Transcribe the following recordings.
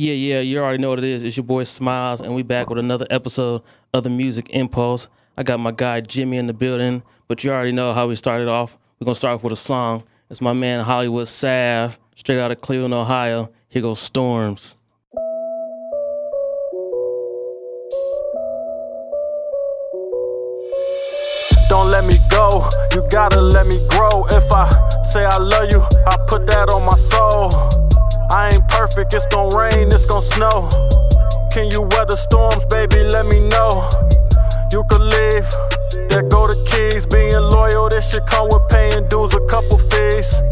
Yeah, yeah, you already know what it is. It's your boy Smiles, and we back with another episode of the Music Impulse. I got my guy Jimmy in the building, but you already know how we started off. We're gonna start off with a song. It's my man Hollywood Sav, straight out of Cleveland, Ohio. Here goes Storms. Don't let me go, you gotta let me grow. If I say I love you, I put that on my soul. I ain't perfect, it's gon' rain, it's gon' snow. Can you weather storms, baby? Let me know. You could leave, that go the keys. Being loyal, this should come with paying dues, a couple fees.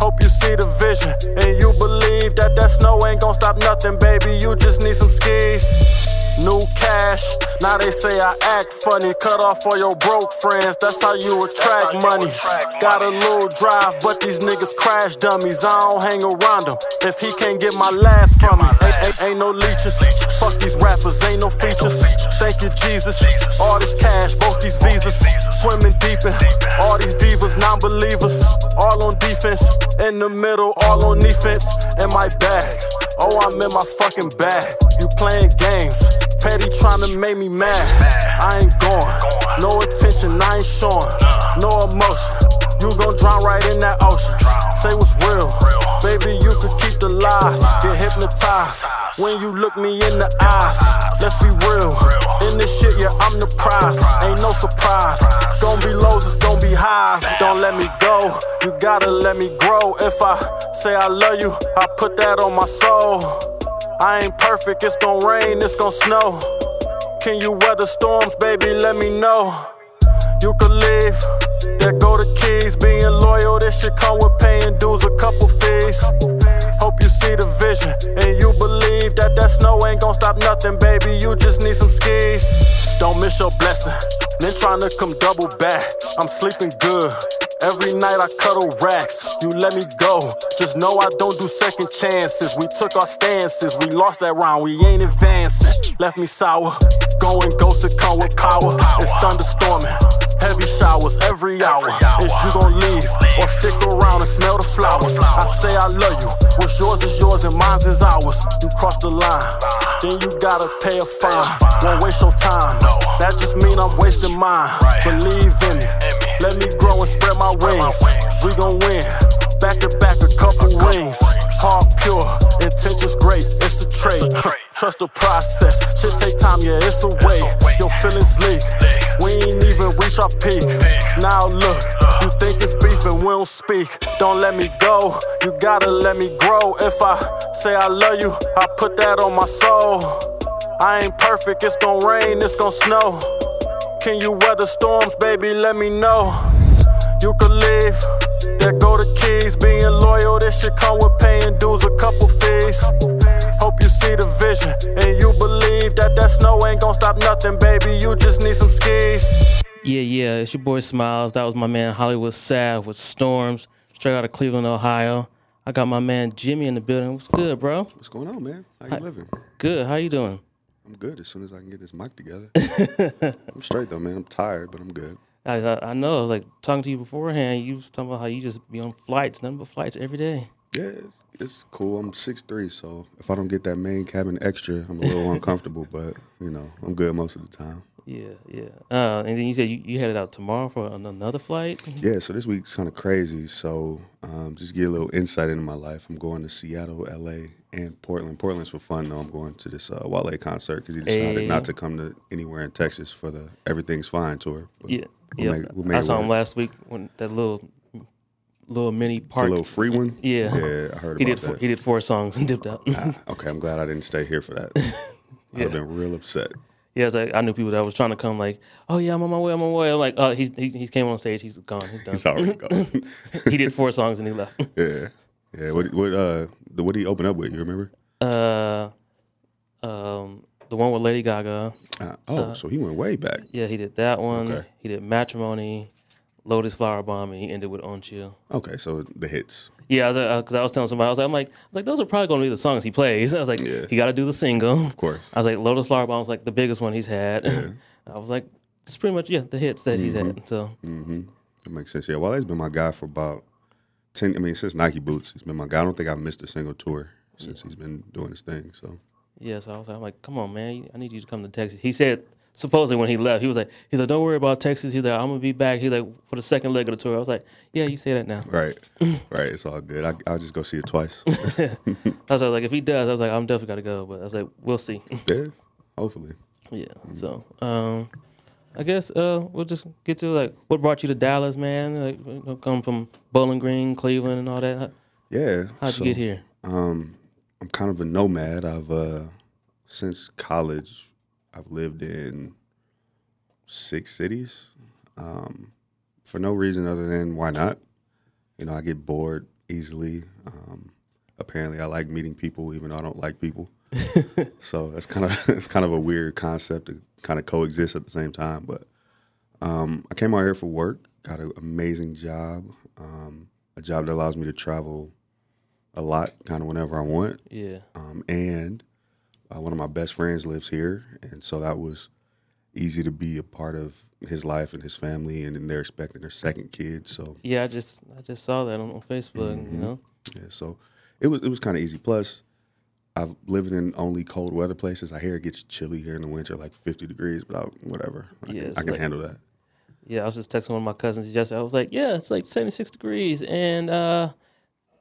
Hope you see the vision and you believe that that snow ain't gon' stop nothing, baby. You just need some skis. New cash, now they say I act funny. Cut off all your broke friends, that's how you attract money. Got a little drive, but these niggas crash dummies. I don't hang around them if he can't get my last from me. Ain't, ain't, ain't no leeches, fuck these rappers, ain't no features. Thank you, Jesus. All this cash, both these visas. Swimming deep in all these divas, non believers. All on defense, in the middle, all on defense. In my bag, oh, I'm in my fucking bag. You playing games. Petty tryna make me mad. I ain't going. No attention, I ain't showing. No emotion. You gon' drown right in that ocean. Say what's real. Baby, you could keep the lies. Get hypnotized when you look me in the eyes. Let's be real. In this shit, yeah, I'm the prize. Ain't no surprise. Gon' be lows, it's gon' be highs. Don't let me go. You gotta let me grow. If I say I love you, I put that on my soul. I ain't perfect, it's gonna rain, it's gonna snow. Can you weather storms, baby? Let me know. You could leave, there go the keys. Being loyal, this should come with paying dues, a couple fees. Hope you see the vision and you believe that that snow ain't gon' stop nothing, baby. You just need some skis. Don't miss your blessing, then tryna come double back. I'm sleeping good. Every night I cuddle racks. You let me go. Just know I don't do second chances. We took our stances. We lost that round. We ain't advancing. Left me sour. Going ghost to come with power. It's thunderstorming. Heavy showers every hour. Is you gon' leave or stick around and smell the flowers? I say I love you. What's yours is yours and mine's is ours. You cross the line, then you gotta pay a fine. Won't waste your time. That just mean I'm wasting mine. Believe in me. Let me grow and spread my wings. We gon' win. Back to back, a couple rings. Heart pure, intentions great. It's a trade. Trust the process. Shit take time, yeah, it's a way. Your feelings leak. We ain't even reach our peak. Now look, you think it's beef and we don't speak. Don't let me go. You gotta let me grow. If I say I love you, I put that on my soul. I ain't perfect, it's gonna rain, it's gonna snow. Can you weather storms, baby? Let me know. You could leave, there go the keys. Being loyal, this should come with paying dues, a couple fees. Hope you see the vision and you believe that that snow ain't gon' stop nothing, baby. You just need some skis. Yeah, yeah, it's your boy Smiles. That was my man Hollywood Sav with Storms, straight out of Cleveland, Ohio. I got my man Jimmy in the building. What's good, bro? What's going on, man? How you living? Good. How you doing? I'm good. As soon as I can get this mic together, I'm straight though, man. I'm tired, but I'm good. I, I I know. Like talking to you beforehand, you was talking about how you just be on flights, nothing but flights every day. Yeah, it's, it's cool. I'm 6'3", so if I don't get that main cabin extra, I'm a little uncomfortable. But you know, I'm good most of the time. Yeah, yeah. Uh, and then you said you, you headed out tomorrow for an- another flight. Yeah, so this week's kind of crazy. So um, just get a little insight into my life. I'm going to Seattle, L.A., and Portland. Portland's for fun though. I'm going to this uh, Wale concert because he decided Hey. not to come to anywhere in Texas for the Everything's Fine tour. But Yeah, we'll yeah. make- we'll make I it saw him last week when that little little mini The park. little free one. Yeah. yeah, I heard he about did four, that. he did four songs and dipped out. Ah, okay, I'm glad I didn't stay here for that. I'd have been real upset. Yeah, it's like, I knew people that was trying to come like, oh yeah, I'm on my way, I'm on my way. I'm like, oh, he's he, he came on stage, he's gone, he's done. He's already gone. he did four songs and he left. yeah, yeah. What what uh the, what did he open up with? You remember? Uh, um, the one with Lady Gaga. Uh, oh, so he went way back. Yeah, he did that one. Okay. He did Matrimony, Lotus Flower Bomb, and he ended with On Chill. Okay, so the hits. Yeah, because I, was, uh, I was telling somebody, I was like, I'm like, I was like, those are probably going to be the songs he plays. I was like, Yeah. he got to do the single. Of course. I was like, Lotus Flower Bomb was like the biggest one he's had. I was like, it's pretty much yeah the hits that he's had. So Mm-hmm. That makes sense. Yeah, Wale's been my guy for about ten. I mean, since Nike boots, he's been my guy. I don't think I've missed a single tour since he's been doing his thing. So Yeah, so I was like, I'm like, come on, man, I need you to come to Texas. He said supposedly when he left, he was like, he's like, don't worry about Texas. He's like, I'm gonna be back. He's like for the second leg of the tour. I was like, yeah, you say that now. right, right, it's all good. I, I'll just go see it twice. I was like, if he does, I was like, I'm definitely gotta go. But I was like, we'll see. yeah, hopefully. yeah. So, um, I guess uh, we'll just get to like what brought you to Dallas, man. Like, you know, come from Bowling Green, Cleveland, and all that. How- Yeah. How'd so, you get here? Um, I'm kind of a nomad. I've uh, since college, I've lived in six cities, um, for no reason other than why not. You know, I get bored easily. Um, apparently, I like meeting people, even though I don't like people. so it's kind of it's kind of a weird concept to kind of coexist at the same time. But um, I came out here for work. Got an amazing job, um, a job that allows me to travel a lot, kind of whenever I want. Yeah. Um, and uh, one of my best friends lives here, and so that was easy to be a part of his life and his family. And then they're expecting their second kid, so Yeah, I just I just saw that on, on Facebook. Mm-hmm. You know. yeah, so it was it was kind of easy. Plus, I've lived in only cold weather places. I hear it gets chilly here in the winter, like fifty degrees, but I, whatever, I Yeah, can, I can like- handle that. Yeah, I was just texting one of my cousins yesterday. I was like, "Yeah, it's like seventy six degrees, and uh,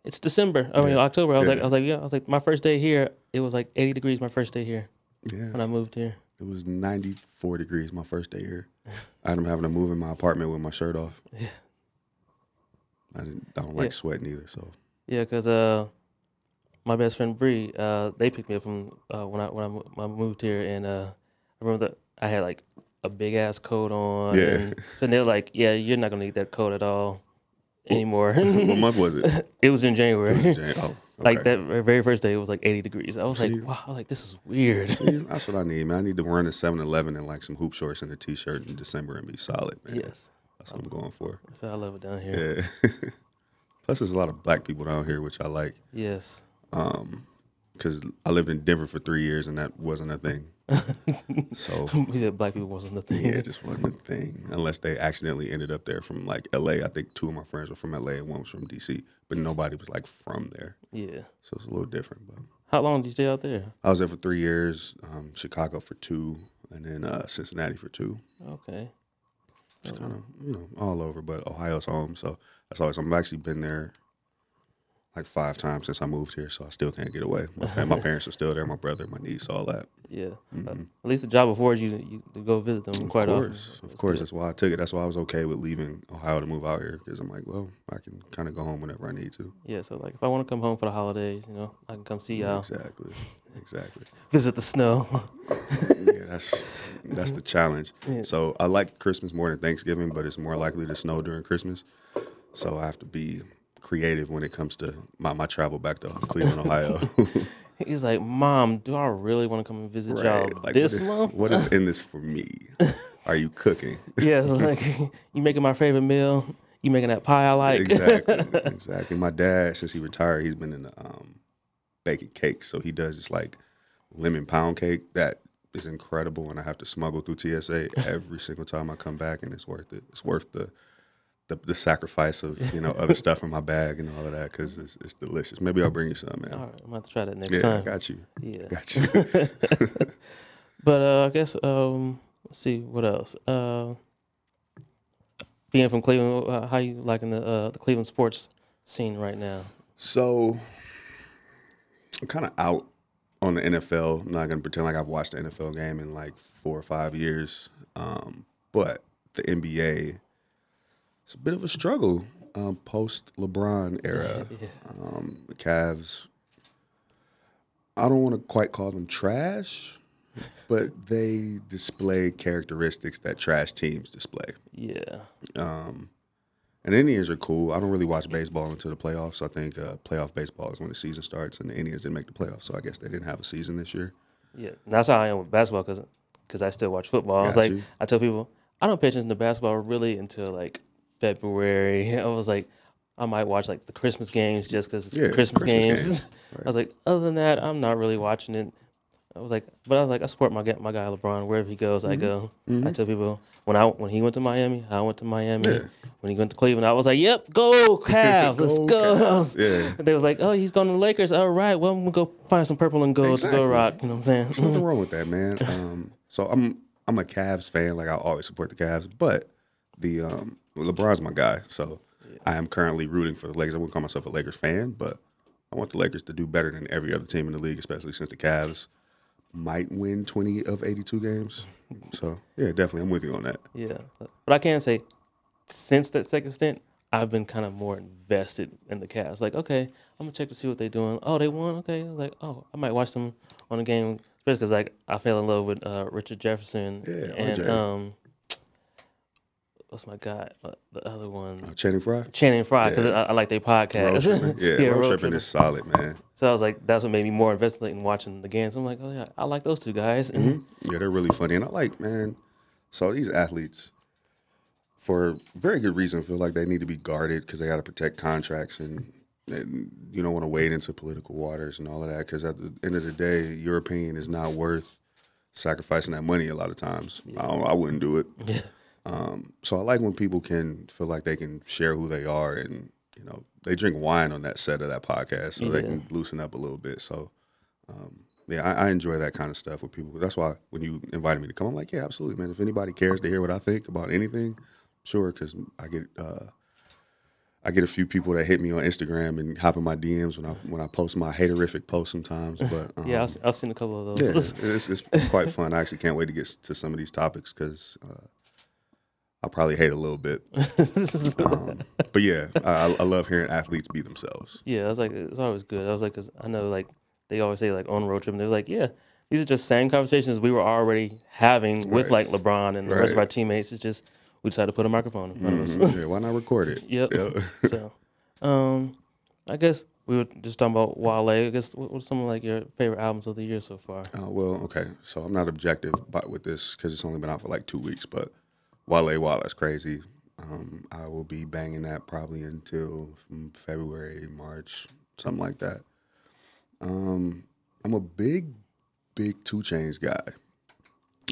it's December. I mean Yeah. October." I was like, "I was like, yeah." I was like, "My first day here, it was like eighty degrees. My first day here Yeah, when I moved here." it was ninety four degrees my first day here. I ended up having to move in my apartment with my shirt off. Yeah. I didn't. I don't like Yeah. sweating either. So Yeah, cause uh, my best friend Bree, uh, they picked me up from uh, when I when I, mo- I moved here, and uh, I remember that I had like a big ass coat on. Yeah. and, and they were like, "Yeah, you're not gonna need that coat at all anymore." what month was it? it was in January. Was Jan- oh, Like that very first day, it was like 80 degrees. I was like, wow, like this is weird. See, that's what I need, man. I need to run a 7-Eleven and like some hoop shorts and a t-shirt in December and be solid, man. yes, That's what I'm going for. so I love it down here. Yeah. Plus, there's a lot of black people down here, which I like. Yes, um, Because I lived in Denver for three years and that wasn't a thing. so he said black people wasn't a thing. yeah, it just wasn't a thing unless they accidentally ended up there from like L.A. I think two of my friends were from L.A. and one was from D.C. But nobody was like from there, Yeah. so it's a little different. But How long did you stay out there? I was there for three years, um, Chicago for two, and then uh, Cincinnati for two. Okay. It's kind of you know all over, but Ohio's home, so that's always. I've actually been there like five times since I moved here, so I still can't get away. My, my parents are still there, my brother, my niece, all that. Yeah. Uh, at least the job affords you you to go visit them Mm-hmm. Of quite course, often. of That's course, good. that's why I took it. That's why I was okay with leaving Ohio to move out here because I'm like, well, I can kind of go home whenever I need to. Yeah. So like, if I want to come home for the holidays, you know, I can come see y'all, Exactly, exactly. visit the snow. yeah, that's that's the challenge. Yeah. So I like Christmas more than Thanksgiving, but it's more likely to snow during Christmas. So I have to be creative when it comes to my, my travel back to Cleveland, Ohio. He's like, Mom, do I really want to come and visit y'all Like, this what is, month? What is in this for me? Are you cooking? yeah. Like you making my favorite meal. You making that pie I like. exactly, exactly. My dad, since he retired, he's been in the, um, baking cakes. So he does this like lemon pound cake that is incredible, and I have to smuggle through TSA every single time I come back, and it's worth it. It's worth the the, the sacrifice of you know other stuff in my bag and all of that because it's, it's delicious. Maybe I'll bring you some, man. All right, I'm gonna try that next time. yeah, I time. got you. Yeah. Got you. But uh, I guess um, let's see what else. Uh, being from Cleveland, uh, how you liking the uh, the Cleveland sports scene right now? So I'm kind of out on the NFL. I'm not gonna pretend like I've watched the NFL game in like four or five years. Um, but the NBA, it's a bit of a struggle um, post LeBron era. Yeah. Um, the Cavs, I don't want to quite call them trash, but they display characteristics that trash teams display. Yeah, Um, and Indians are cool. I don't really watch baseball until the playoffs. I think uh, playoff baseball is when the season starts, and the Indians didn't make the playoffs, so I guess they didn't have a season this year. yeah. And that's how I am with basketball because I still watch football. I was Got like, you. I tell people I don't pay attention to basketball really until like February. I was like, I might watch like the Christmas games just because it's Yeah, the Christmas, Christmas games. games. I was like, other than that, I'm not really watching it. I was like, but I was like, I support my guy, my guy LeBron wherever he goes. I go. Mm-hmm. I tell people when I when he went to Miami, I went to Miami. When he went to Cleveland, I was like, Yep, go Cavs, let's Go. Cavs, yeah. They was like, Oh, he's going to the Lakers. All right, well, I'm gonna go find some purple and gold to go rock. You know what I'm saying? There's nothing wrong with that, man. Um, so I'm I'm a Cavs fan. Like I always support the Cavs, but the um, LeBron's my guy. So I am currently rooting for the Lakers. I wouldn't call myself a Lakers fan, but I want the Lakers to do better than every other team in the league, especially since the Cavs might win 20 of 82 games. So yeah, definitely, I'm with you on that. Yeah, but I can say since that second stint, I've been kind of more invested in the Cavs. Like, okay, I'm gonna check to see what they're doing. Oh, they won. Okay, like, oh, I might watch them on the game, especially because like I fell in love with uh, Richard Jefferson Yeah, and um, what's my guy? Uh, the other one, Uh, Channing Frye, Channing Frye, because I, I like their road podcast. tripping. Yeah, road, Road tripping Tripping. is solid, man. So I was like, that's what made me more invested in watching the games. I'm like, oh yeah, I like those two guys. Yeah, they're really funny, and I like man. So these athletes, for very good reason, feel like they need to be guarded because they got to protect contracts, and, and you don't want to wade into political waters and all of that. Because at the end of the day, your opinion is not worth sacrificing that money. A lot of times, I, don't, I wouldn't do it. Yeah. Um, so I like when people can feel like they can share who they are, and you know, they drink wine on that set of that podcast, so they can loosen up a little bit. So. Um, yeah, I, I enjoy that kind of stuff with people. That's why when you invited me to come, I'm like, yeah, absolutely, man. If anybody cares to hear what I think about anything, sure, because I get uh, I get a few people that hit me on Instagram and hop in my DMs when I when I post my haterific posts sometimes. But um, Yeah, I've, I've seen a couple of yeah, those. it's, it's quite fun. I actually can't wait to get to some of these topics because uh, I'll probably hate a little bit. Um, but yeah, I, I love hearing athletes be themselves. Yeah, I was like, it's always good. I was like, cause I know like they always say like on road trip, and they're like, yeah, these are just same conversations we were already having with like LeBron and the rest of our teammates. It's just we decided to put a microphone in front of us. Mhm. yeah, why not record it? Yep. Yeah. so, um, I guess we were just talking about Wale. I guess what, what's some of like your favorite albums of the year so far? Uh, well, okay. So I'm not objective but with this because it's only been out for like two weeks. But Wale Wale, that's crazy. Um, I will be banging that probably until from February, March, something like that. Um, I'm a big, big 2 Chainz guy.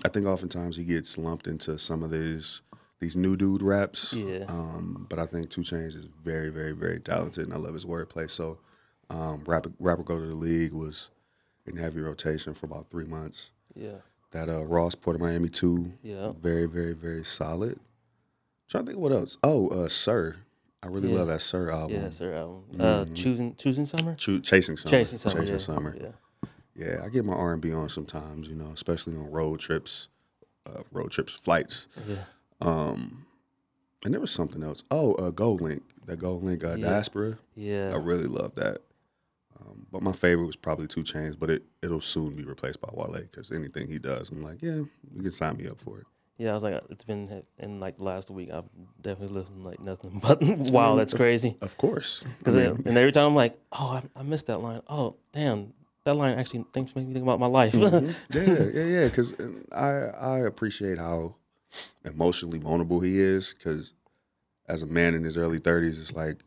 I think oftentimes he gets lumped into some of these these new dude raps. Yeah. Um, but I think 2 Chainz is very, very, very talented, and I love his wordplay. So, um, rapper, Rap or Go to the League was in heavy rotation for about three months. Yeah, That uh, Ross Port of Miami two, Yeah. very, very, very solid. trying to think of what else. Oh, uh, Sir, I really Yeah. love that Sir album. yeah, their album. Uh, choosing choosing summer. Cho- Chasing Summer. Chasing summer. Chasing yeah. Summer. Yeah. Yeah, I get my R and B on sometimes, you know, especially on road trips, uh, road trips, flights. Yeah. Um, and there was something else. Oh, uh, GoldLink, that GoldLink uh, Yeah. Diaspora. Yeah. I really love that. But my favorite was probably 2 Chainz, but it it'll soon be replaced by Wale because anything he does, I'm like, yeah, you can sign me up for it. Yeah, I was like, it's been in like last week. I've definitely listened like nothing but wow, that's crazy. Of course, Because and every time I'm like, oh, I, I missed that line. Oh, damn, that line actually thinks makes me think about my life. Mm-hmm. yeah, yeah, yeah. Because uh, I I appreciate how emotionally vulnerable he is. Because as a man in his early thirties, it's like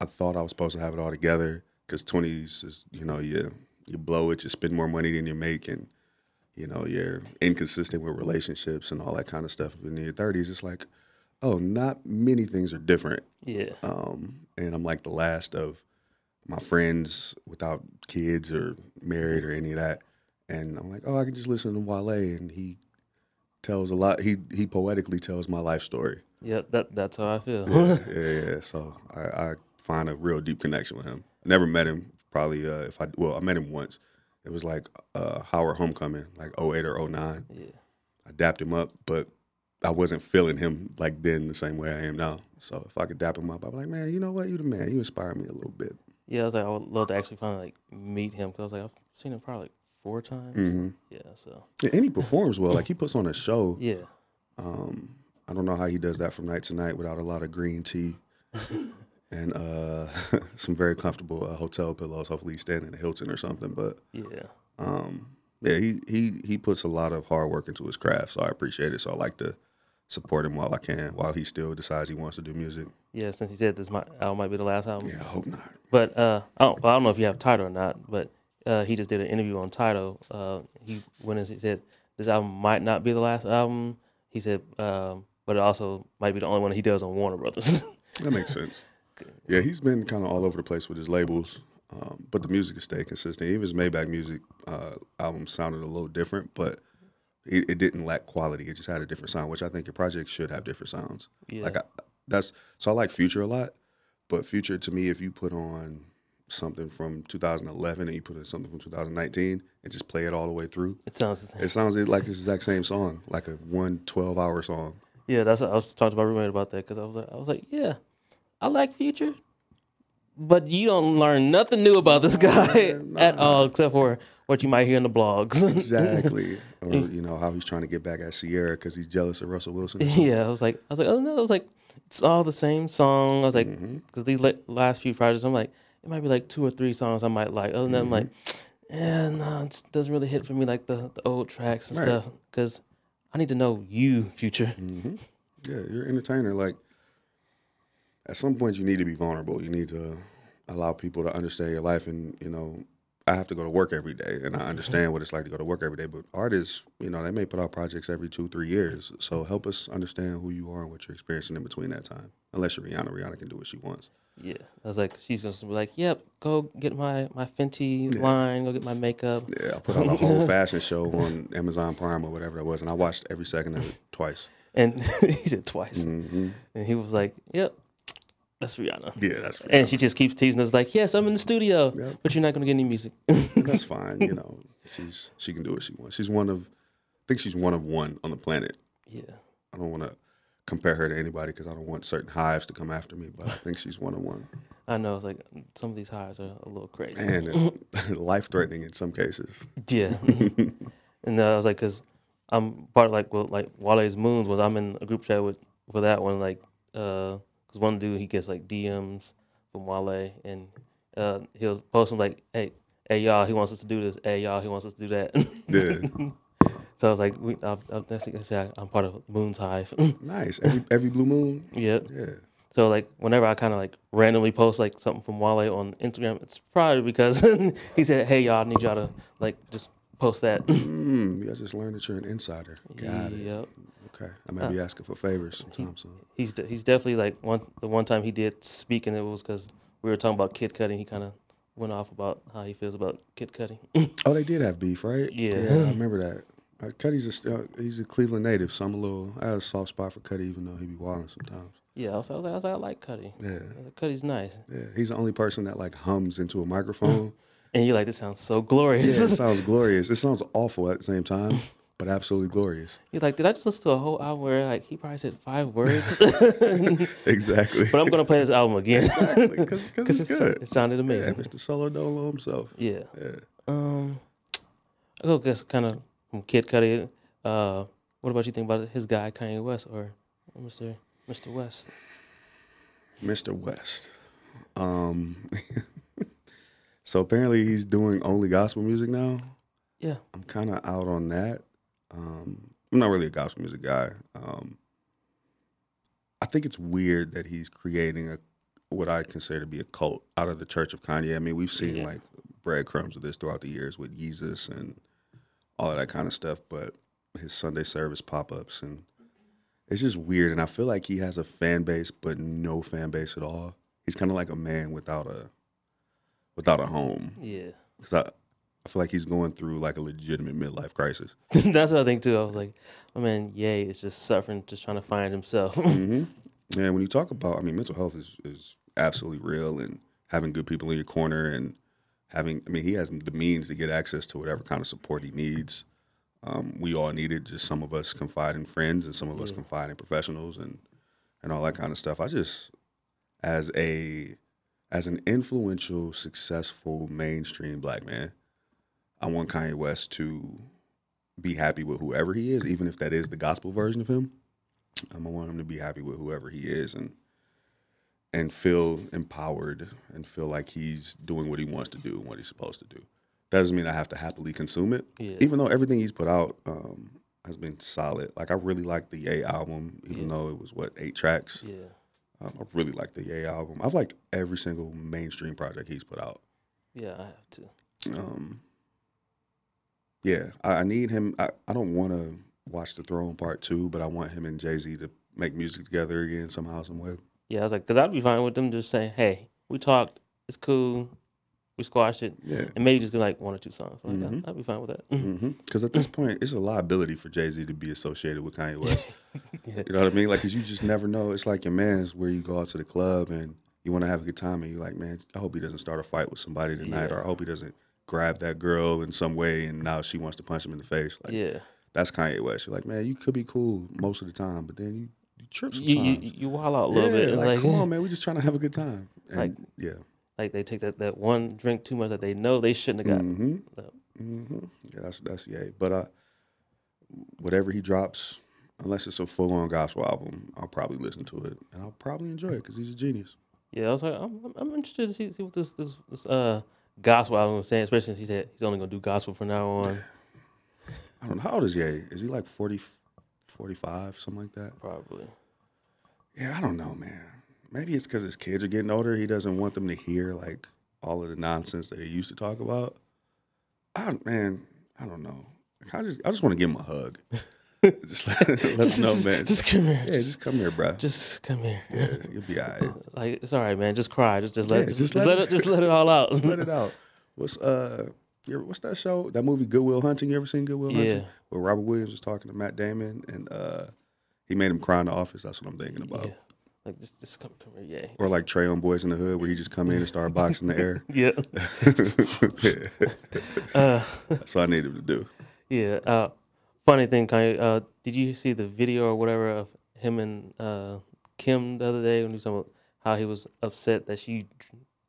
I thought I was supposed to have it all together. Because twenties is you know you you blow it, you spend more money than you make, and you know you're inconsistent with relationships and all that kind of stuff. But in your thirties, it's like oh, not many things are different. yeah, um, and I'm like the last of my friends without kids or married or any of that. And I'm like, oh, I can just listen to Wale, and he tells a lot. He he poetically tells my life story. yeah, that that's how I feel. yeah, yeah, yeah. So I, I find a real deep connection with him. Never met him. Probably uh, if I well, I met him once. It was like uh, Howard Homecoming, like 08 or 09. yeah, I dapped him up, but I wasn't feeling him like then the same way I am now. So if I could dap him up, I'd be like, man, you know what? You the man. You inspire me a little bit. yeah. I was like, I would love to actually finally like meet him because I was like, I've seen him probably like four times. Mm-hmm. Yeah, so and he performs well. Like he puts on a show. yeah, Um, I don't know how he does that from night to night without a lot of green tea and uh, some very comfortable uh, hotel pillows. Hopefully, he's staying in a Hilton or something. But yeah, um, yeah, he he he puts a lot of hard work into his craft, so I appreciate it. So I like to support him while I can, while he still decides he wants to do music. yeah. Since he said this might album might be the last album, Yeah, I hope not. but uh, I don't, I don't know if you have Tidal or not, but uh, he just did an interview on Tidal. Uh, he went and he said this album might not be the last album. He said, um, but it also might be the only one he does on Warner Brothers. That makes sense. Yeah, he's been kind of all over the place with his labels, um, but the music has stayed consistent. Even his Maybach music uh, album sounded a little different, but it, it didn't lack quality. It just had a different sound, which I think your project should have different sounds. Yeah. Like I, that's so I like Future a lot, but Future to me, if you put on something from 2011 and you put in something from 2019 and just play it all the way through, it sounds the same. it sounds like the exact same song, like a one 12 hour song. Yeah, that's I was talking to my roommate about that because I was like, I was like, yeah, I like Future, but you don't learn nothing new about this guy at all except for what you might hear in the blogs. Exactly. or, you know, how he's trying to get back at Ciara because he's jealous of Russell Wilson. yeah, I was like, I was like, oh no, I was like, it's all the same song. I was like, mm-hmm. because these la- last few projects, I'm like, it might be like two or three songs I might like. Other than that, I'm like, mm-hmm. yeah, no, it doesn't really hit for me like the, the old tracks and Right. stuff. Because I need to know you, Future. Mm-hmm. Yeah, you're an entertainer. Like, at some point, you need to be vulnerable. You need to allow people to understand your life. And, you know, I have to go to work every day, and I understand what it's like to go to work every day. But artists, you know, they may put out projects every two, three years. So help us understand who you are and what you're experiencing in between that time. Unless you're Rihanna, Rihanna can do what she wants. Yeah, I was like, she's gonna be like, yep, go get my my Fenty line, go get my makeup. Yeah, I put on a whole fashion show on Amazon Prime or whatever that was, and I watched every second of it twice. And he said twice, hmm and he was like, yep, that's Rihanna. Yeah, that's And she just keeps teasing us like, yes, I'm in the studio, Yep. but you're not gonna get any music. that's fine. You know, she's she can do what she wants. She's one of, I think she's one of one on the planet. yeah, I don't want to compare her to anybody because I don't want certain hives to come after me. But I think she's one of one, I know. It's like some of these hives are a little crazy. and life threatening in some cases. Yeah. and uh, I was like, because I'm part of like well, like Wale's Moons was I'm in a group chat with for that one like because one dude he gets like DMs from Wale and uh, he'll post them like hey hey y'all he wants us to do this hey y'all he wants us to do that. Yeah, so I was like we I'll, I'll next thing I say I'm part of Moon's Hive. nice. Every every blue moon. yep. Yeah, So like whenever I kind of like randomly post like something from Wale on Instagram, it's probably because he said, "Hey y'all, I need y'all to like just post that." mm, I just learned that you're an insider. Got it. Yep. Okay, I may be asking for favors sometimes. So. He's de- he's definitely like one the one time he did speak and it was because we were talking about Kid Cudi. He kind of went off about how he feels about Kid Cudi. Oh, they did have beef, right? Yeah. yeah, I remember that. Uh, Cudi's a st- he's a Cleveland native, so I'm a little. I have a soft spot for Cudi, even though he be wilding sometimes. yeah, I was, I was like, I was like, I like Cudi. Yeah, Cudi's nice, yeah. He's the only person that like hums into a microphone. and you're like, this sounds so Yeah, glorious. it sounds glorious. It sounds awful at the same time, but absolutely glorious. you're like, did I just listen to a whole album where like he probably said five words? Exactly. but I'm gonna play this album again because because it's it, so- good. it sounded Yeah, amazing. Mr. Solo Dolo himself. Yeah. Yeah. Um, I go guess kind of from Kid Cudi. Uh, what about you think about his guy Kanye West or Mr. Mr. West? Mr. West. Um, so apparently he's doing only gospel music now. Yeah. I'm kind of out on that. Um, I'm not really a gospel music guy. Um, I think it's weird that he's creating a what I consider to be a cult out of the Church of Kanye. I mean, we've seen Yeah. like breadcrumbs of this throughout the years with Jesus and all of that kind of stuff, but his Sunday service pop ups and it's just weird. And I feel like he has a fan base, but no fan base at all. He's kind of like a man without a without a home Yeah. because I, I feel like he's going through like a legitimate midlife crisis. That's what I think too. I was like, oh mean, Ye is just suffering, just trying to find himself. hmm And when you talk about, I mean, mental health is, is absolutely real, and having good people in your corner, and having, I mean, he has the means to get access to whatever kind of support he needs. Um, we all need it. Just some of us confide in friends, and some of us Yeah. confide in professionals, and and all that kind of stuff. I just, as a as an influential, successful mainstream black man, I want Kanye West to be happy with whoever he is, even if that is the gospel version of him. I'm gonna want him to be happy with whoever he is and and feel empowered and feel like he's doing what he wants to do and what he's supposed to do. That doesn't mean I have to happily consume it. Yeah. Even though everything he's put out um, has been solid. Like I really like the Ye album, even though it was what eight tracks. yeah. Um, I really like the Ye album. I've liked every single mainstream project he's put out. Yeah, I have to. Um, yeah, I, I need him. I, I don't want to watch the Throne Part Two, but I want him and Jay Z to make music together again somehow, some way. Yeah, I was like, because I'd be fine with them just saying, "Hey, we talked. It's cool. We squashed it." Yeah. and maybe just be like one or two songs. Like, Mhm. I'd be fine with that. Because at this point, it's a liability for Jay Z to be associated with Kanye West. Yeah. You know what I mean? Like, cause you just never know. It's like your man's where you go out to the club and you want to have a good time, and you're like, man, I hope he doesn't start a fight with somebody tonight, Yeah. or I hope he doesn't grab that girl in some way, and now she wants to punch him in the face. Like, yeah, that's Kanye West. You're like, man, you could be cool most of the time, but then you, you trip sometimes. you you wild out a little yeah, bit. Like, like, come on, man, we're just trying to have a good time. And, Like- yeah. like they take that, that one drink too much that they know they shouldn't have got. Mm-hmm. So, hmm Yeah, that's that's Ye. But uh, whatever he drops, unless it's a full on gospel album, I'll probably listen to it and I'll probably enjoy it because he's a genius. yeah, I was like, I'm, I'm- I'm interested to see, see what this this, this uh gospel album was saying, especially since he said he's only gonna do gospel from now on. I don't know how old is Ye? Is he like 40, 45, something like that? Probably. Yeah, I don't know, man. Maybe it's because his kids are getting older. He doesn't want them to hear like all of the nonsense that he used to talk about. I man, I don't know. I just, I just want to give him a hug. just let, let him know, man. Just come here. yeah, just come here, bro. Just come here. yeah, you'll be all right. Like it's all right, man. Just cry. Just just let Yeah, just, just just let let it- just let it all out. Just let it out. What's uh, what's that show? That movie Goodwill Hunting. You ever seen Goodwill Hunting? Yeah. Where Robert Williams was talking to Matt Damon, and uh, he made him cry in the office. That's what I'm thinking about. Yeah. Like just just come come here, yeah. Or like Trey on Boys in the Hood, where he just come in and start boxing the air. Yeah. Yeah. That's what I need him to do. Yeah. Uh, funny thing, Kanye. Uh, did you see the video or whatever of him and uh, Kim the other day when he was talking about how he was upset that she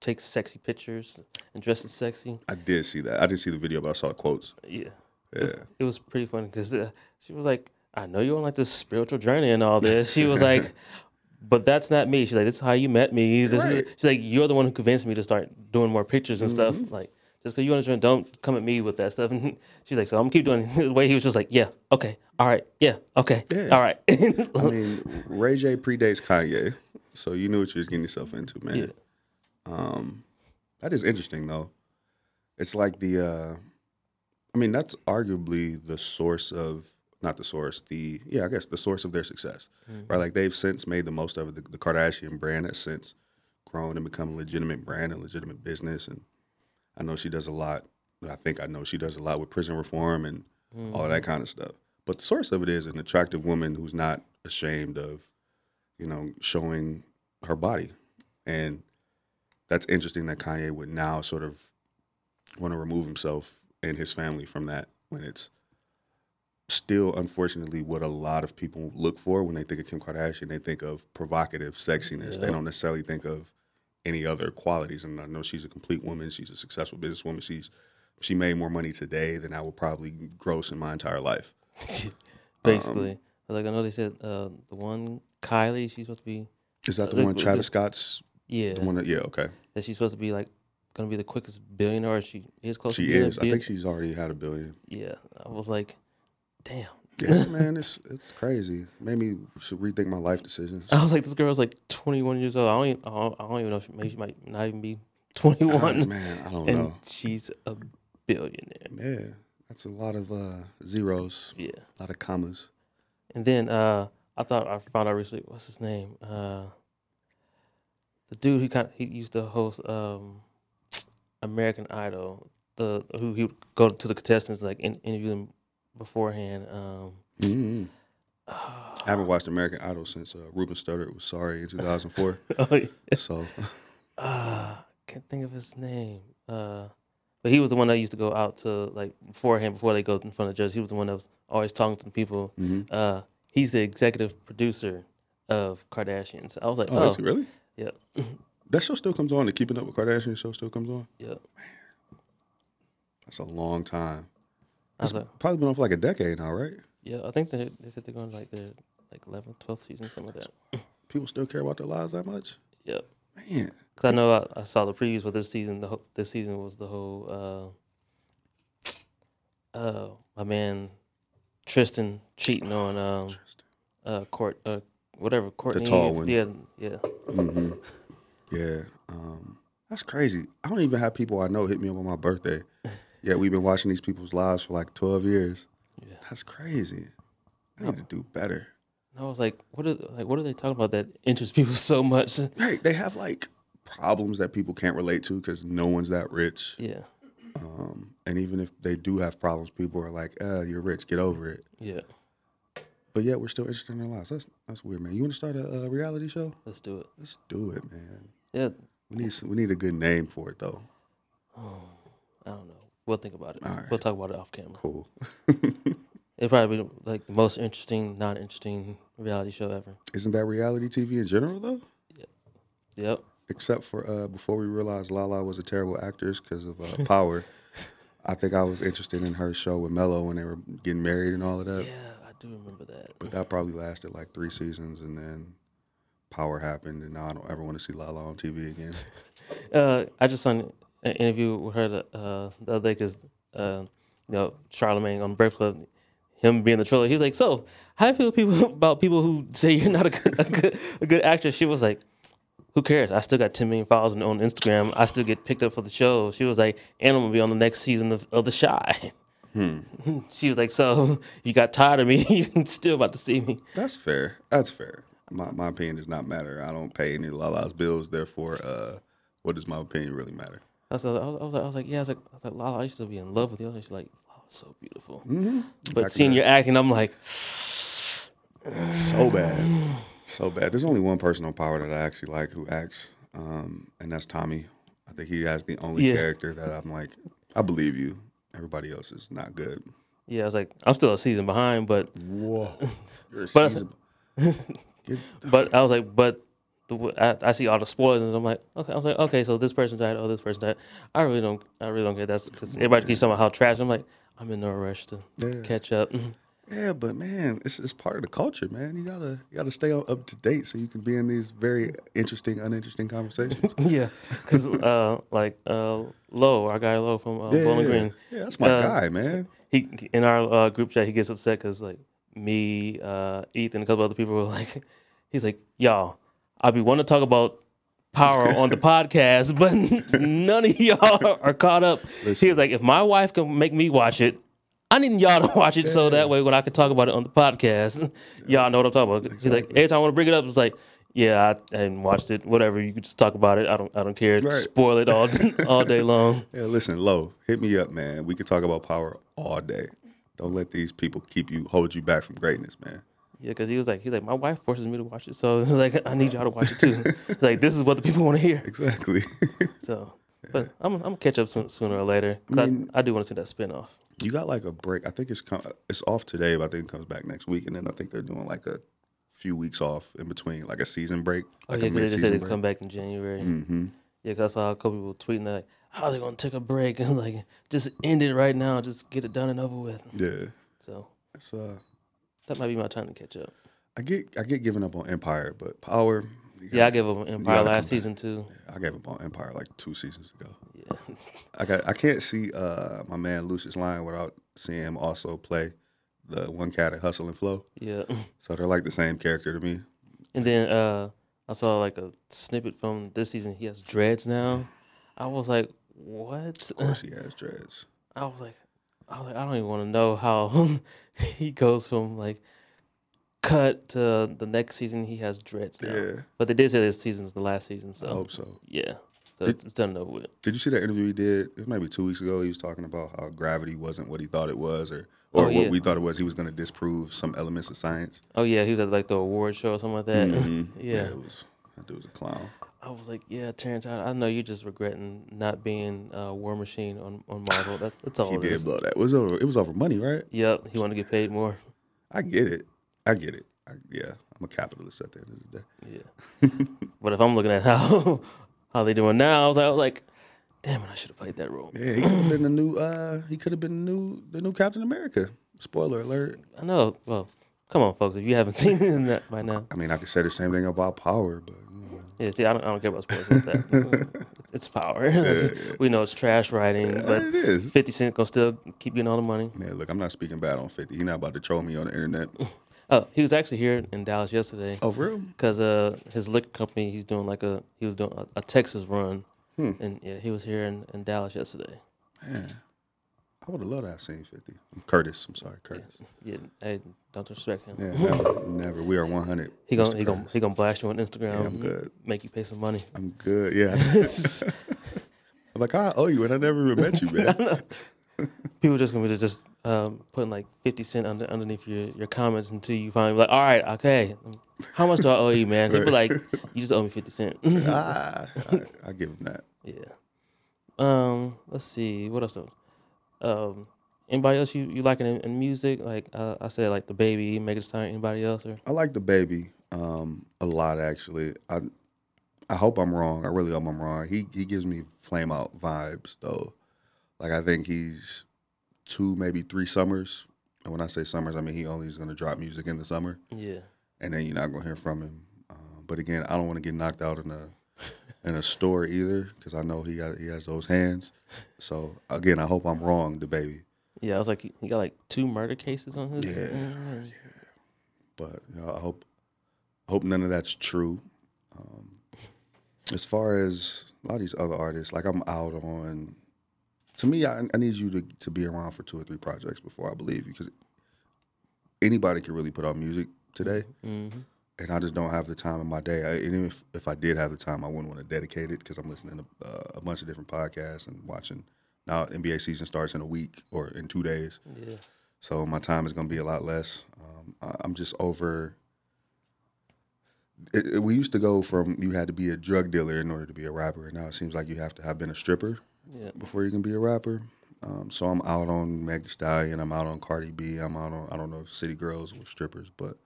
takes sexy pictures and dresses sexy? I did see that. I didn't see the video, but I saw the quotes. Yeah. Yeah. It was pretty funny because uh, she was like, "I know you're on like this spiritual journey and all this." She was like. But that's not me. She's like, "This is how you met me." This Right. is. She's like, "You're the one who convinced me to start doing more pictures and stuff." Mm-hmm. Like, just because you understand, don't come at me with that stuff. And she's like, "So I'm gonna keep doing." It. The way he was just like, "Yeah, okay, all right, yeah, okay, Yeah. all right." I mean, Ray J predates Kanye, so you knew what you was getting yourself into, man. Yeah. Um, that is interesting though. It's like the, uh, I mean, that's arguably the source of not the source, the yeah, I guess the source of their success, right? Like they've since made the most of it. The, the Kardashian brand has since grown and become a legitimate brand and legitimate business, and I know she does a lot. I think I know she does a lot with prison reform and all that mm-hmm. kind of stuff. But the source of it is an attractive woman who's not ashamed of, you know, showing her body. And that's interesting that Kanye would now sort of want to remove himself and his family from that when it's still unfortunately what a lot of people look for when they think of Kim Kardashian. They think of provocative sexiness. They don't necessarily think of any other qualities. And I know she's a complete woman. She's a successful businesswoman. She's she made more money today than I would probably gross in my entire life. Basically, like I know they said uh, the one Kylie, she's supposed to be Is that the Uh, one Travis Scott's? yeah, The one that, yeah, okay. that she's supposed to be like gonna be the quickest billionaire. She is close. She to is. I think she's already had a billion. Yeah, I was like, damn. Yeah, man, it's it's crazy. Made me should rethink my life decisions. I was like, this girl's like 21 years old. I don't even, I don't, I don't even know if maybe she might not even be Ah, 21, man, I don't and know. she's a billionaire. Yeah, that's a lot of uh, zeros, Yeah. a lot of commas. And then uh, I thought I found out recently. What's his name? Uh, the dude who kind of he used to host um, American Idol. The who he would go to the contestants like in, interview them beforehand. Um, Mhm. I haven't watched American Idol since uh, Ruben Studdard was sorry in 2004. oh, yeah. so uh, can't think of his name. Uh, but he was the one that used to go out to like beforehand before they go in front of the judge. He was the one that was always talking to the people. Mhm. Uh, he's the executive producer of Kardashians. I was like, oh, oh, is he really? yeah, That show still comes on. The Keeping Up with Kardashians show still comes on. yeah. Man, That's a long time. It's like, probably been on for like a decade now, right? yeah, I think they they said they're going like their like 11th, 12th season, something like that. People still care about their lives that much. Yeah, Man, because I know I, I saw the previews for this season. The this season was the whole uh, uh, my man Tristan cheating on um uh court uh whatever Courtney. The tall one. Yeah, yeah. hmm Yeah. Um, That's crazy. I don't even have people I know hit me up on my birthday. Yeah, we've been watching these people's lives for like 12 years. Yeah. That's crazy. I need to do better. And I was like, what are like what are they talking about that interests people so much? Right. They have like problems that people can't relate to because no one's that rich. Yeah. Um, and even if they do have problems, people are like, uh, you're rich, get over it. Yeah. But yet we're still interested in their lives. That's that's weird, man. You want to start a, a reality show? Let's do it. Let's do it, man. Yeah. We need some, we need a good name for it though. I don't know. We'll think about it. All right. We'll talk about it off camera. Cool. It'd probably be like the most interesting, not interesting reality show ever. Isn't that reality TV in general though? Yep. Yep. Except for uh, before we realized Lala was a terrible actress because of uh, Power. I think I was interested in her show with Melo when they were getting married and all of that. Yeah, I do remember that. But that probably lasted like three seasons, and then Power happened, and now I don't ever want to see Lala on TV again. Uh, I just saw an an you heard the, uh, the other day because, uh, you know, Charlemagne on Breakfast Club, him being the troller, he was like, "So, how do you feel people about people who say you're not a good, a good, a good actress?" She was like, "Who cares? I still got 10 million followers on, on Instagram. I still get picked up for the show." She was like, "And I'm gonna be on the next season of, of The Chi." she was like, "So you got tired of me? You're still about to see me?" That's fair. That's fair. My my opinion does not matter. I don't pay any of Lala's bills. Therefore, uh, what does my opinion really matter? I was, I was, I was like, I was like, yeah, I was like, I was like, Lala, I used to be in love with you. And she's like, Lala's so beautiful. Mm-hmm. But Back seeing your acting, I'm like, So bad. So bad. There's only one person on Power that I actually like who acts, um, and that's Tommy. I think he has the only Yeah. character that I'm like, I believe you. Everybody else is not good. yeah, I was like, I'm still a season behind, but Whoa. You're a But- season- but I was like, but the, I, I see all the spoilers, and I'm like, okay, I was like, okay, so this person died, oh, this person died. I really don't, I really don't care. That's because everybody keeps talking about how trash. I'm like, I'm in no rush to Yeah. catch up. yeah, but man, it's it's part of the culture, man. You gotta you gotta stay up to date so you can be in these very interesting, uninteresting conversations. yeah, because uh, like uh, Low, our guy Low from uh, yeah, Bowling yeah, Green, yeah, that's my Uh, guy, man. he in our uh, group chat he gets upset because like me, uh, Ethan, a couple other people were like, he's like, y'all, I be want to talk about power on the podcast, but none of y'all are caught up. He was like, if my wife can make me watch it. I need y'all to watch it so that way when I can talk about it on the podcast, y'all know what I'm talking about. He's like, every time I want to bring it up, it's like, yeah, I, I hadn't watched it. Whatever, you can just talk about it. I don't, I don't care. Right. Spoil it all, all day long. Yeah, listen, Low, hit me up, man. We can talk about power all day. Don't let these people keep you hold you back from greatness, man. Yeah, because he was like, he's like, my wife forces me to watch it, so like, I need y'all to watch it too. Like, this is what the people want to hear. Exactly. So, but I'm, I'm gonna catch up soon, sooner or later. 'cause I, mean- I, do want to see that spinoff. you got like a break. I think it's com- it's off today, but I think it comes back next week, and then I think they're doing like a few weeks off in between, like a season break, Oh like yeah, a 'cause they said they come back in January. Mm-hmm. Yeah, cause I saw a couple people tweeting that, like, how they gonna take a break and like just end it right now, just get it done and over with. Yeah, So it's uh, that might be my time to catch up. I get I get given up on Empire, but Power. you Yeah, I gave up on Empire gotta last back. season too. I gave up on Empire like two seasons ago. Yeah, I got I can't see uh my man Lucious Lyon without seeing him also play the one cat in Hustle and Flow. yeah. So they're like the same character to me. And then uh, I saw like a snippet from this season. He has dreads now. I was like, what? Of course, he has dreads. I was like, I was like, I don't even want to know how he goes from like cut to the next season. He has dreads now. Yeah, But they did say this season's the last season, so I hope so. yeah. So Did- it's, it's done and over with. Did you see that interview he did? It might be two weeks ago. He was talking about how gravity wasn't what he thought it was, or or Oh, what we thought it was. He was going to disprove some elements of science. Oh yeah, he was at like the award show or something like that. Mhm. yeah. it was. That dude was a clown. I was like, yeah, Terrence, I, I know you're just regretting not being uh, War Machine on, on Marvel. That, that's all He it did is. blow that. It was over. It was over money, right? Yep, he wanted to get paid more. I get it. I get it. I, yeah, I'm a capitalist at the end of the day. Yeah. but if I'm looking at how how they doing now, I was like, I was like damn it, I should have played that role. Yeah, he could have been the new. Uh, he could have been the new the new Captain America. Spoiler alert. I know. Well, come on, folks, if you haven't seen that by now. I mean, I could say the same thing about Power, but Yeah, see, I don't, I don't care about sports. It's, that. it's power. we know it's trash writing, but it is. 50 Cent gonna still keep getting all the money. Man, look, I'm not speaking bad on 50. He's not about to troll me on the internet. Oh, he was actually here in Dallas yesterday Oh, for real? because uh, his liquor company, he's doing like a he was doing a, a Texas run, Hmm. And yeah, he was here in, in Dallas yesterday. Man, I would have loved to have seen 50. Curtis, I'm sorry, Curtis. Yeah, hey, don't disrespect him. Yeah, never, never. We are 100. He gonna Mr. he gonna he gonna blast you on Instagram. Yeah, I'm good. Make you pay some money. I'm good. Yeah. I'm like, I owe you, and I never even met you, man. People just gonna be just um, putting like fifty cent under, underneath your, your comments until you finally be like, all right, okay, how much do I owe you, man? He'll be like, you just owe me fifty cent. ah, I, I give him that. yeah. Um. Let's see. What else? though? Um. Anybody else you, you liking in, in music? Like uh, I said, like DaBaby, Megan Stallion. Anybody else or? I like DaBaby um, a lot, actually. I I hope I'm wrong. I really hope I'm wrong. He he gives me flame out vibes, though. Like I think he's two, maybe three summers. And when I say summers, I mean he only is going to drop music in the summer. Yeah. and then you're not gonna hear from him. Um, but again, I don't want to get knocked out in a in a store either because I know he got he has those hands. So again, I hope I'm wrong, DaBaby. Yeah. I was like, he, got like two murder cases on his. Yeah. Mm. But you know, I hope I hope none of that's true. Um, as far as a lot of these other artists, like I'm out on. To me, I, I need you to to be around for two or three projects before I believe you because anybody can really put out music today. Mm-hmm. And I just don't have the time in my day. I, and even if, if I did have the time, I wouldn't want to dedicate it because I'm listening to uh, a bunch of different podcasts and watching. Now NBA season starts in a week or in two days, Yeah. so my time is going to be a lot less. Um, I, I'm just over. It, it- we used to go from you had to be a drug dealer in order to be a rapper, and now it seems like you have to have been a stripper Yeah. before you can be a rapper. Um, so I'm out on Meg Thee Stallion. I'm out on Cardi B. I'm out on I don't know if City Girls were strippers, but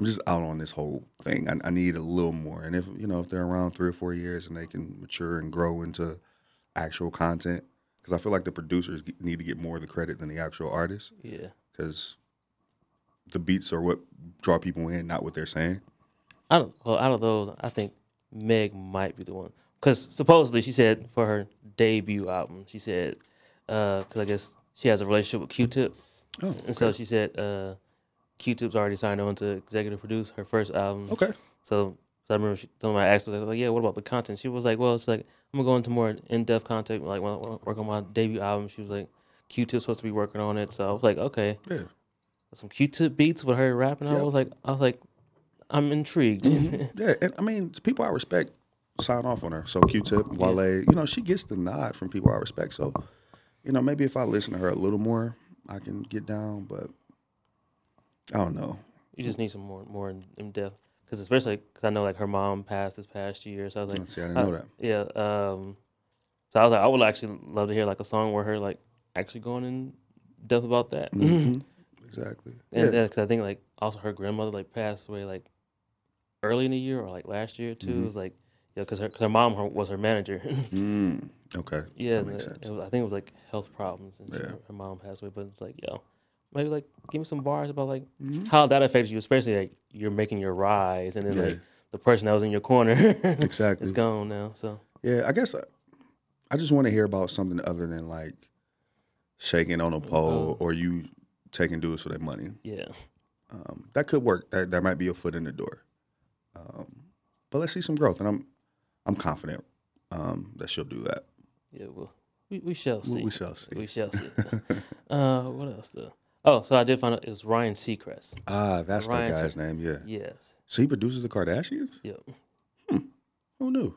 I'm just out on this whole thing. I, I need a little more. And if you know if they're around three or four years and they can mature and grow into actual content, because I feel like the producers need to get more of the credit than the actual artists, Yeah. because the beats are what draw people in, not what they're saying. I don't. Well, out of those, I think Meg might be the one because supposedly she said for her debut album, she said because I guess she has a relationship with Q-Tip, Oh, and so she said uh, Q-Tip's already signed on to executive produce her first album. okay. So, so I remember she, somebody asked her like, "Yeah, what about the content?" She was like, "Well, it's like I'm gonna go into more in-depth content. Like when I work on my debut album, she was like, Q-Tip's supposed to be working on it." So I was like, "Okay." Yeah. Some Q-Tip beats with her rapping. I was like, I was like, I'm intrigued. Mm-hmm. Yeah, and I mean, people I respect sign off on her. So Q-Tip, Wale, you know, she gets the nod from people I respect. So, you know, maybe if I listen to her a little more, I can get down. But I don't know. You just need some more more in, in depth because especially because I know like her mom passed this past year, so I was like, See, I didn't uh, know that. yeah. Um, so I was like, I would actually love to hear like a song where her like actually going in depth about that. Mhm. Exactly. And yeah. because I think like also her grandmother like passed away like early in the year or like last year too. Mm-hmm. It was like yeah, because her, 'cause her mom her, was her manager. Mm, okay. yeah, That makes and sense. it was, I think it was like health problems and she- her mom passed away. But it's like yo, maybe like give me some bars about like Mm-hmm. how that affected you, especially like you're making your rise and then Yeah. like the person that was in your corner Exactly. is gone now. So Yeah, I guess I, I just want to hear about something other than like shaking on a pole or you taking dudes for their money. yeah, Um, that could work. That that might be a foot in the door. Um, but let's see some growth, and I'm I'm confident um, that she'll do that. yeah, well, we, we shall see. We, we shall see. We shall see. uh, what else though? Oh, so I did find out it was Ryan Seacrest. Ah, that's Ryan that guy's name. Yeah. Yes. So he produces the Kardashians. Yep. Who knew?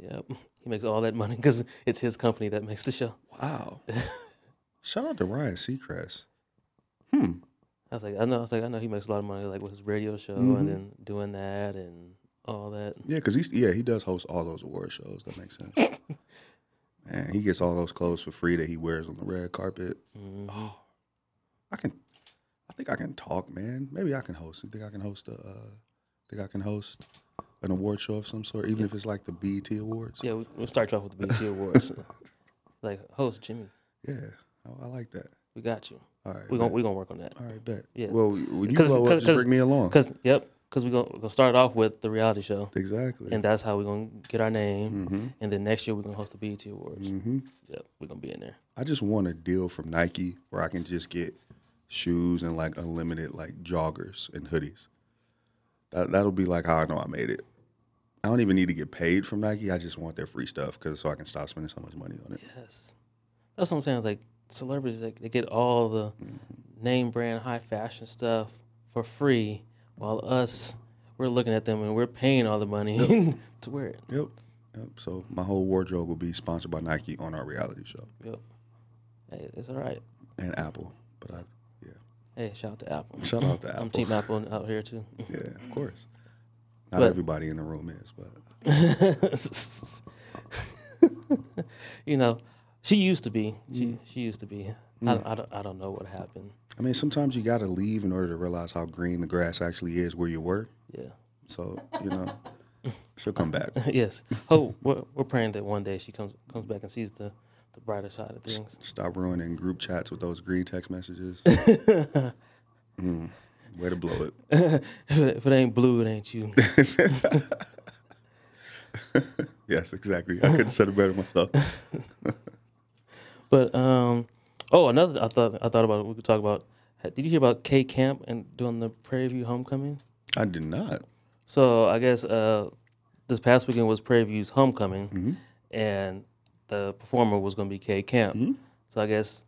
Yep. He makes all that money because it's his company that makes the show. Wow. Shout out to Ryan Seacrest. Hmm. I was like, I know. I was like, I know he makes a lot of money, like with his radio show Mm-hmm. and then doing that and all that. Yeah, because he's yeah he does host all those award shows. That makes sense. Man, he gets all those clothes for free that he wears on the red carpet. Mhm. Oh, I can, I think I can talk, man. Maybe I can host. You think I can host a? Uh, think I can host an award show of some sort, even if it's like the BET Awards. Yeah, we, we'll start you off with the BT Awards. like, host Jimmy, Yeah, I, I like that. we got you. All right, We gonna we gonna work on that. all right, bet. Yeah. Well, when you blow up, just bring me along. Cause yep, cause we gonna we gonna start off with the reality show, Exactly. and that's how we're gonna get our name. mm-hmm. And then next year we're gonna host the BET Awards. Mm-hmm. Yep, we're gonna be in there. I just want a deal from Nike where I can just get shoes and like unlimited like joggers and hoodies. That that'll be like how I know I made it. I don't even need to get paid from Nike. I just want their free stuff because so I can stop spending so much money on it. Yes, that's what I'm saying. It's like celebrities, like they get all the Mm-hmm. name brand, high fashion stuff for free, while us, we're looking at them and we're paying all the money to wear it. Yep. Yep. So my whole wardrobe will be sponsored by Nike on our reality show Yep. Hey, it's all right. and Apple. But I, Hey, shout out to Apple. shout out to Apple. I'm Team Apple out here too. Yeah, of course. Not But- everybody in the room is, but you know, she used to be. She Mm. she used to be. I, I, don't, I don't know what happened. I mean, sometimes you got to leave in order to realize how green the grass actually is where you were. Yeah. So you know, she'll come back. yes. Oh, we're, we're praying that one day she comes comes back and sees the, the brighter side of things. Stop ruining group chats with those green text messages. Mm, way to blow it. if, it, ain't blue, it ain't you. Yes, exactly. I could have said it better myself. But um, oh, another I thought I thought about we could talk about. Did you hear about K Camp and doing the Prairie View homecoming? I did not. So I guess uh, this past weekend was Prairie View's homecoming, Mm-hmm. and the performer was going to be K Camp. So I guess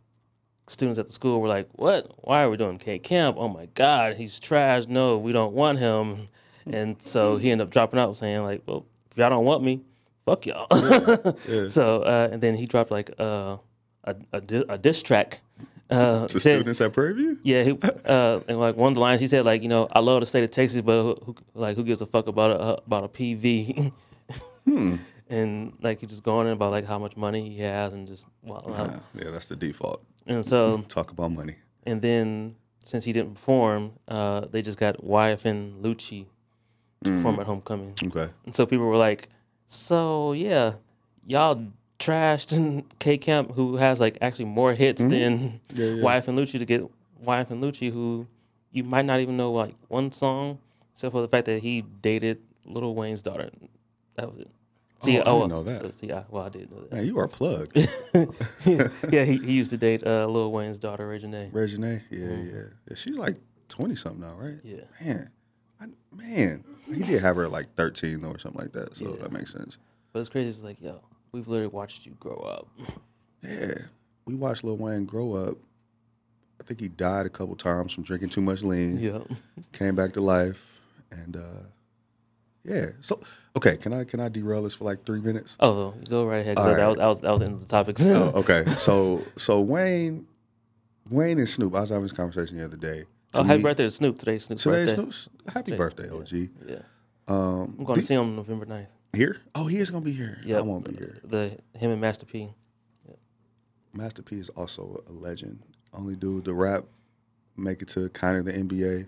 students at the school were like, "What? Why are we doing K Camp? Oh my God, he's trash. No, we don't want him." And so he ended up dropping out, saying like, "Well, if y'all don't want me, fuck y'all." Yeah. So uh, and then he dropped like uh, a a, di- a diss track. Uh, To said- students at Prairie View? yeah, he, uh, and like one of the lines he said, like you know, I love the state of Texas, but who, who, like who gives a fuck about a about a PV? And like he just going in about like how much money he has and just wow. Yeah, yeah, that's the default. And so Talk about money. and then since he didn't perform, uh, they just got YFN Lucci to perform at homecoming. Okay. And so people were like, "So yeah, y'all trashed K Camp, who has like actually more hits than Yeah, yeah. YFN Lucci to get YFN Lucci, who you might not even know like one song, except for the fact that he dated Lil Wayne's daughter. That was it. See, Oh, I didn't know that. See, I, well, I did know that. Man, you are plugged. yeah, he, he used to date uh, Lil Wayne's daughter, Reginae. Reginae? Yeah, yeah, yeah. She's like 20 something now, right? Yeah. Man, I, man. He did have her like 13 though, or something like that. So that makes sense. But it's crazy. It's like, yo, we've literally watched you grow up. Yeah. We watched Lil Wayne grow up. I think he died a couple times from drinking too much lean. yeah. Came back to life. And uh yeah. So okay, can I can I derail this for like three minutes? Oh, go right ahead. All that, was, that was that was the end of the topics. Oh, okay. So so Wayne Wayne and Snoop, I was having this conversation the other day. oh, To happy me- birthday to Snoop today. Snoop's Today, birthday. Snoop's happy birthday, OG. Yeah. Um, I'm going to see him November 9th. here? Oh, he is gonna be here. Yeah. I won't be here. The him and Master P. Master P is also a legend. Only dude to rap, make it to kind of the NBA,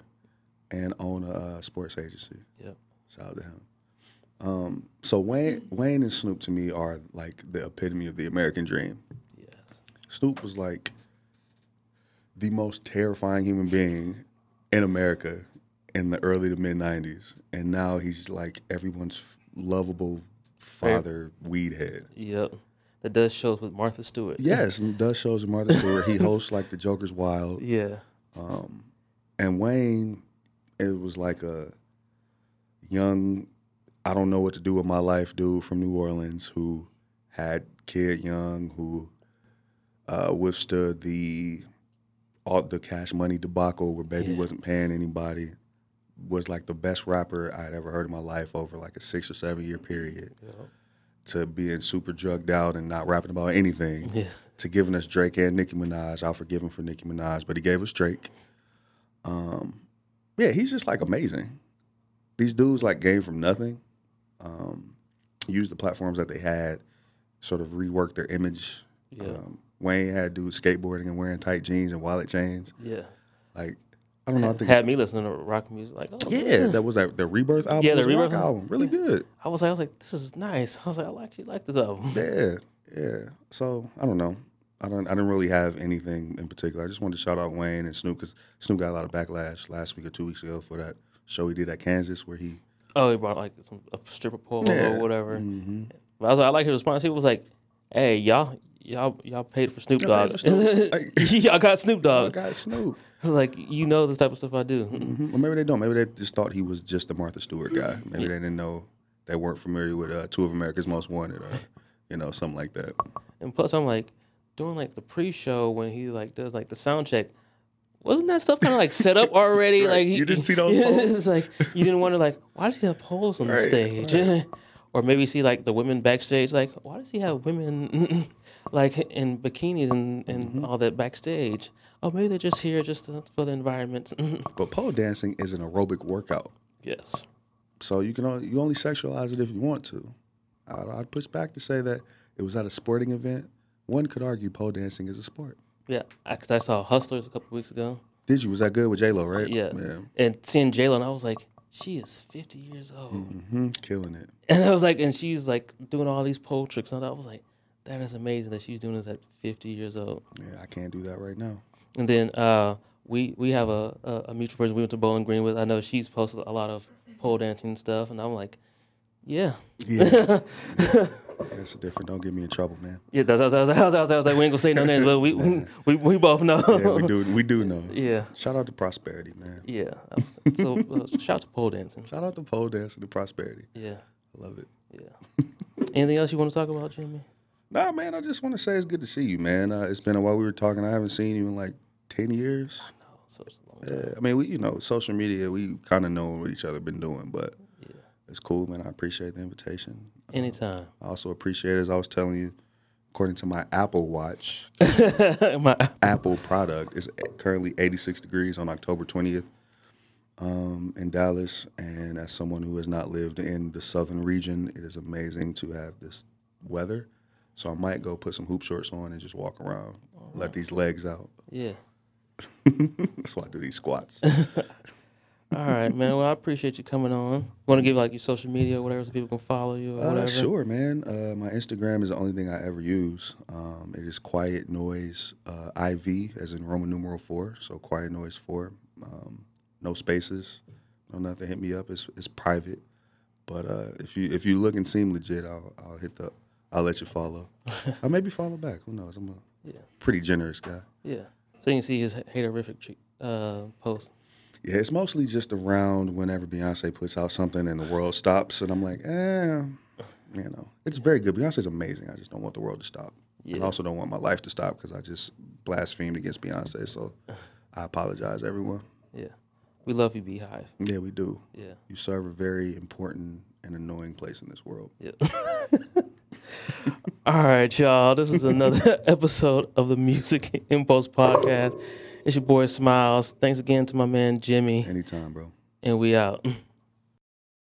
and own a uh, sports agency. Yep. Shout out to him. Um, so Wayne, Wayne and Snoop to me are like the epitome of the American dream. Yes. Snoop was like the most terrifying human being in America in the early to mid '90s, and now he's like everyone's lovable father, weed head. Yep. That does shows with Martha Stewart. Yes, does shows with Martha Stewart. He hosts like the Joker's Wild, Yeah. and Wayne, it was like a young, I don't know what to do with my life dude from New Orleans who had kid young who uh, withstood the all the Cash Money debacle where baby Yeah. wasn't paying anybody. Was like the best rapper I'd ever heard in my life over like a six or seven year period. To being super drugged out and not rapping about anything. Yeah. To giving us Drake and Nicki Minaj. I'll forgive him for Nicki Minaj, but he gave us Drake. Um, yeah, he's just like amazing. These dudes like came from nothing, um, used the platforms that they had, sort of reworked their image. Yeah. Um, Wayne had dudes skateboarding and wearing tight jeans and wallet chains. Yeah. Like, I don't know. I think Had me listening to rock music like, oh yeah, that was that the Rebirth album. Yeah, the Rebirth album, really good. I was like, I was like, this is nice. I was like, I actually like this album. Yeah, yeah. So I don't know. I don't. I didn't really have anything in particular. I just wanted to shout out Wayne and Snoop because Snoop got a lot of backlash last week or two weeks ago for that show he did at Kansas where he. Oh, he brought like some a stripper pole Yeah. or whatever. Mm-hmm. But I was like, I like his response. He was like, "Hey, y'all, y'all, y'all paid for Snoop Dogg. paid for Snoop. Like- y'all got Snoop Dogg. God, Snoop. Like you know this type of stuff I do. Mhm. Well, maybe they don't. Maybe they just thought he was just the Martha Stewart guy. Maybe they didn't know they weren't familiar with uh, 2 of Amerikaz Most Wanted or you know something like that. And plus, I'm like doing like the pre-show when he like does like the sound check. Wasn't that stuff kind of like set up already? Right. Like he- You didn't see those poles? It's like you didn't wonder like why does he have poles on the Right, stage? or maybe see like the women backstage. Like why does he have women like in bikinis and, and Mm-hmm. all that backstage? Oh, maybe they're just here just to, for the environment. But pole dancing is an aerobic workout, yes. so you can only, you only sexualize it if you want to. I'd, I'd push back to say that it was at a sporting event. One could argue pole dancing is a sport. Yeah, because I saw Hustlers a couple weeks ago. Did you? Was that good with J Lo? Right? Yeah. Yeah. And seeing J Lo, and I was like, she is 50 years old. hmm Killing it. And I was like, and she's like doing all these pole tricks. And I was like, that is amazing that she's doing this at 50 years old. Yeah, I can't do that right now. And then uh, we we have a, a, a mutual person we went to Bowling Green with. I know she's posted a lot of pole dancing stuff. And I'm like, yeah. Yeah. That's different. Don't get me in trouble, man. Yeah, that's, that's, that's, that's, that's, that's like, we ain't gonna say no names, but we, we, we, we both know. Yeah, we do. We do know. yeah. Shout out to prosperity, man. Yeah. So uh, shout out to pole dancing. Shout out to pole dancing to prosperity. Yeah. I love it. Yeah. Anything else you want to talk about, Jimmy? Nah, man. I just want to say it's good to see you, man. Uh, it's been a while. We were talking. I haven't seen you in like ten years. So it's a long time. Yeah, I mean, we you know, social media. We kind of know what each other been doing, but it's cool, man. I appreciate the invitation. Anytime. I also appreciate, as I was telling you, according to my Apple Watch, My, Apple product is currently 86 degrees on October 20th um, in Dallas. And as someone who has not lived in the southern region, it is amazing to have this weather. So I might go put some hoop shorts on and just walk around, let these legs out. yeah. That's why I do these squats. All right, man. Well, I appreciate you coming on. Want to give like your social media, or whatever, so people can follow you or Uh, whatever. sure, man. Uh, my Instagram is the only thing I ever use. Um, it is Quiet Noise uh, IV, as in Roman numeral four. So Quiet Noise four. Um, no spaces, no nothing. Hit me up. It's it's private. But uh, if you if you look and seem legit, I'll I'll hit the I'll let you follow. I maybe follow back. Who knows? I'm a Yeah. pretty generous guy. Yeah. So you can see his haterific uh, post. Yeah, it's mostly just around whenever Beyonce puts out something and the world stops, and I'm like, eh, you know, it's very good. Beyonce's amazing. I just don't want the world to stop. And I also don't want my life to stop because I just blasphemed against Beyonce. So I apologize, everyone. Yeah. We love you, BeyHive. Yeah, we do. Yeah. You serve a very important and annoying place in this world. Yeah. All right, y'all. This is another episode of the Music Impulse Podcast. It's your boy Smiles. Thanks again to my man Jimmy, Anytime, bro. and we out.